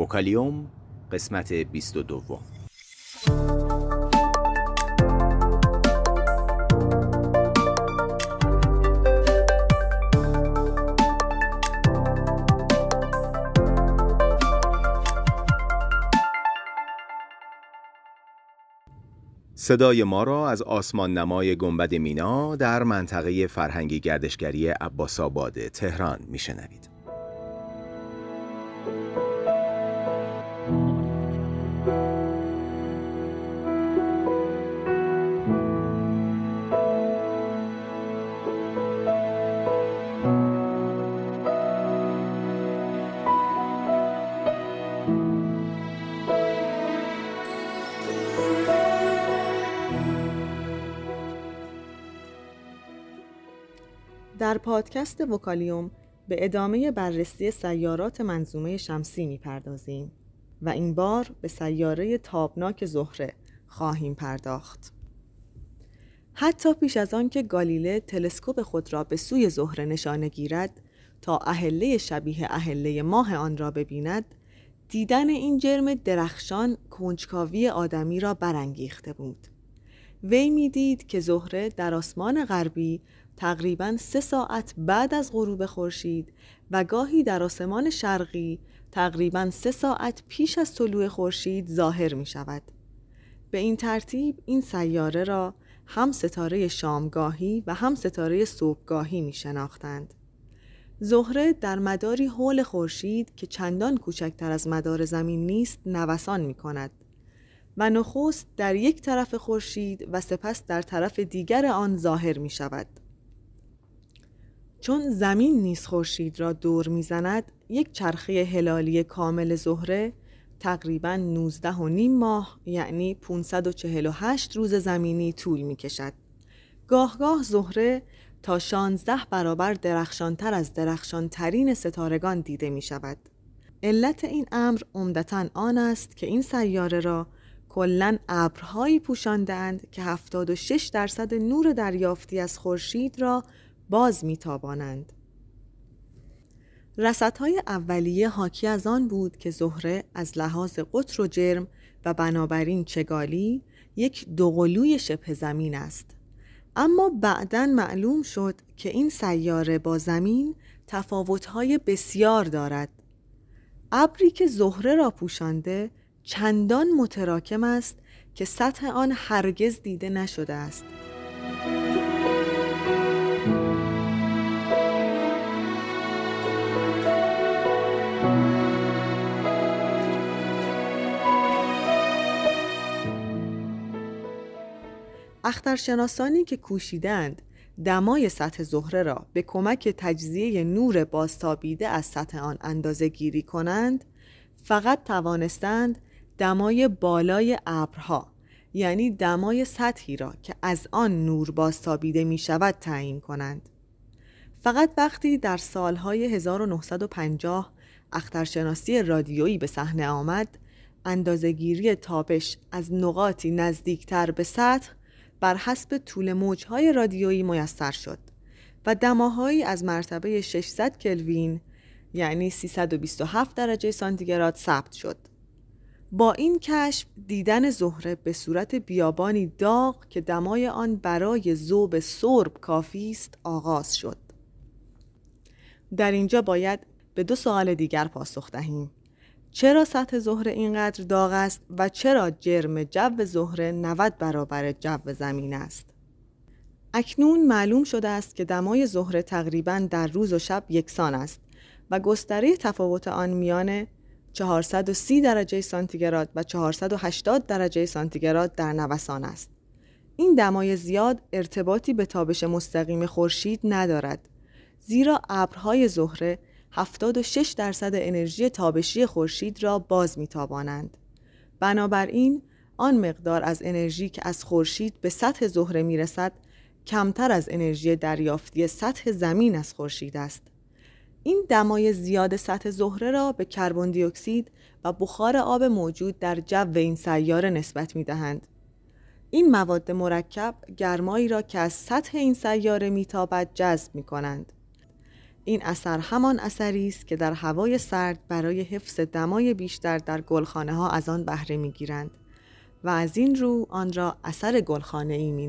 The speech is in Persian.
وکالیوم قسمت 22 صدای ما را از آسمان نمای گنبد مینا در منطقه فرهنگی گردشگری عباس آباد تهران میشنوید. در پادکست وکالیوم به ادامه بررسی سیارات منظومه شمسی می‌پردازیم و این بار به سیاره تابناک زهره خواهیم پرداخت. حتی پیش از آن که گالیله تلسکوپ خود را به سوی زهره نشانه گیرد تا اهله شبیه اهله ماه آن را ببیند دیدن این جرم درخشان کنجکاوی آدمی را برانگیخته بود وی می‌دید که زهره در آسمان غربی تقریبا سه ساعت بعد از غروب خورشید و گاهی در آسمان شرقی تقریبا سه ساعت پیش از طلوع خورشید ظاهر می شود. به این ترتیب این سیاره را هم ستاره شامگاهی و هم ستاره صبحگاهی می شناختند. زهره در مداری حول خورشید که چندان کوچکتر از مدار زمین نیست نوسان می کند و نخست در یک طرف خورشید و سپس در طرف دیگر آن ظاهر می شود. چون زمین نیز خورشید را دور می‌زند یک چرخه هلالی کامل زهره تقریبا 19 و نیم ماه یعنی 548 روز زمینی طول می کشد. گاه گاه زهره تا 16 برابر درخشانتر از درخشانترین ستارگان دیده می شود. علت این امر عمدتا آن است که این سیاره را کلا ابرهایی پوشاندهاند که 76 درصد نور دریافتی از خورشید را باز میتابانند. رسدهای اولیه حاکی از آن بود که زهره از لحاظ قطر و جرم و بنابراین چگالی یک دوقلوی شبه زمین است. اما بعدا معلوم شد که این سیاره با زمین تفاوتهای بسیار دارد. ابری که زهره را پوشانده چندان متراکم است که سطح آن هرگز دیده نشده است. اخترشناسانی که کوشیدند دمای سطح زهره را به کمک تجزیه نور بازتابیده از سطح آن اندازه گیری کنند فقط توانستند دمای بالای ابرها یعنی دمای سطحی را که از آن نور بازتابیده می شود تعیین کنند. فقط وقتی در سالهای 1950 اخترشناسی رادیویی به صحنه آمد اندازهگیری تابش از نقاطی نزدیکتر به سطح بر حسب طول موجهای رادیویی میسر شد و دماهایی از مرتبه 600 کلوین یعنی 327 درجه سانتیگراد ثبت شد. با این کشف دیدن زهره به صورت بیابانی داغ که دمای آن برای ذوب سرب کافی است آغاز شد. در اینجا باید به دو سوال دیگر پاسخ دهیم. چرا سطح زهره اینقدر داغ است و چرا جرم جو زهره 90 برابر جو زمین است؟ اکنون معلوم شده است که دمای زهره تقریبا در روز و شب یکسان است و گستره تفاوت آن میان 430 درجه سانتیگراد و 480 درجه سانتیگراد در نوسان است. این دمای زیاد ارتباطی به تابش مستقیم خورشید ندارد زیرا ابرهای زهره 76 درصد انرژی تابشی خورشید را باز میتابانند. بنابراین آن مقدار از انرژی که از خورشید به سطح زهره می‌رسد کمتر از انرژی دریافتی سطح زمین از خورشید است. این دمای زیاد سطح زهره را به کربن دی اکسید و بخار آب موجود در جو این سیاره نسبت می دهند. این مواد مرکب گرمایی را که از سطح این سیاره میتابد جذب می کنند. این اثر همان اثری است که در هوای سرد برای حفظ دمای بیشتر در گلخانه ها از آن بهره می‌گیرند و از این رو آن را اثر گلخانه ای می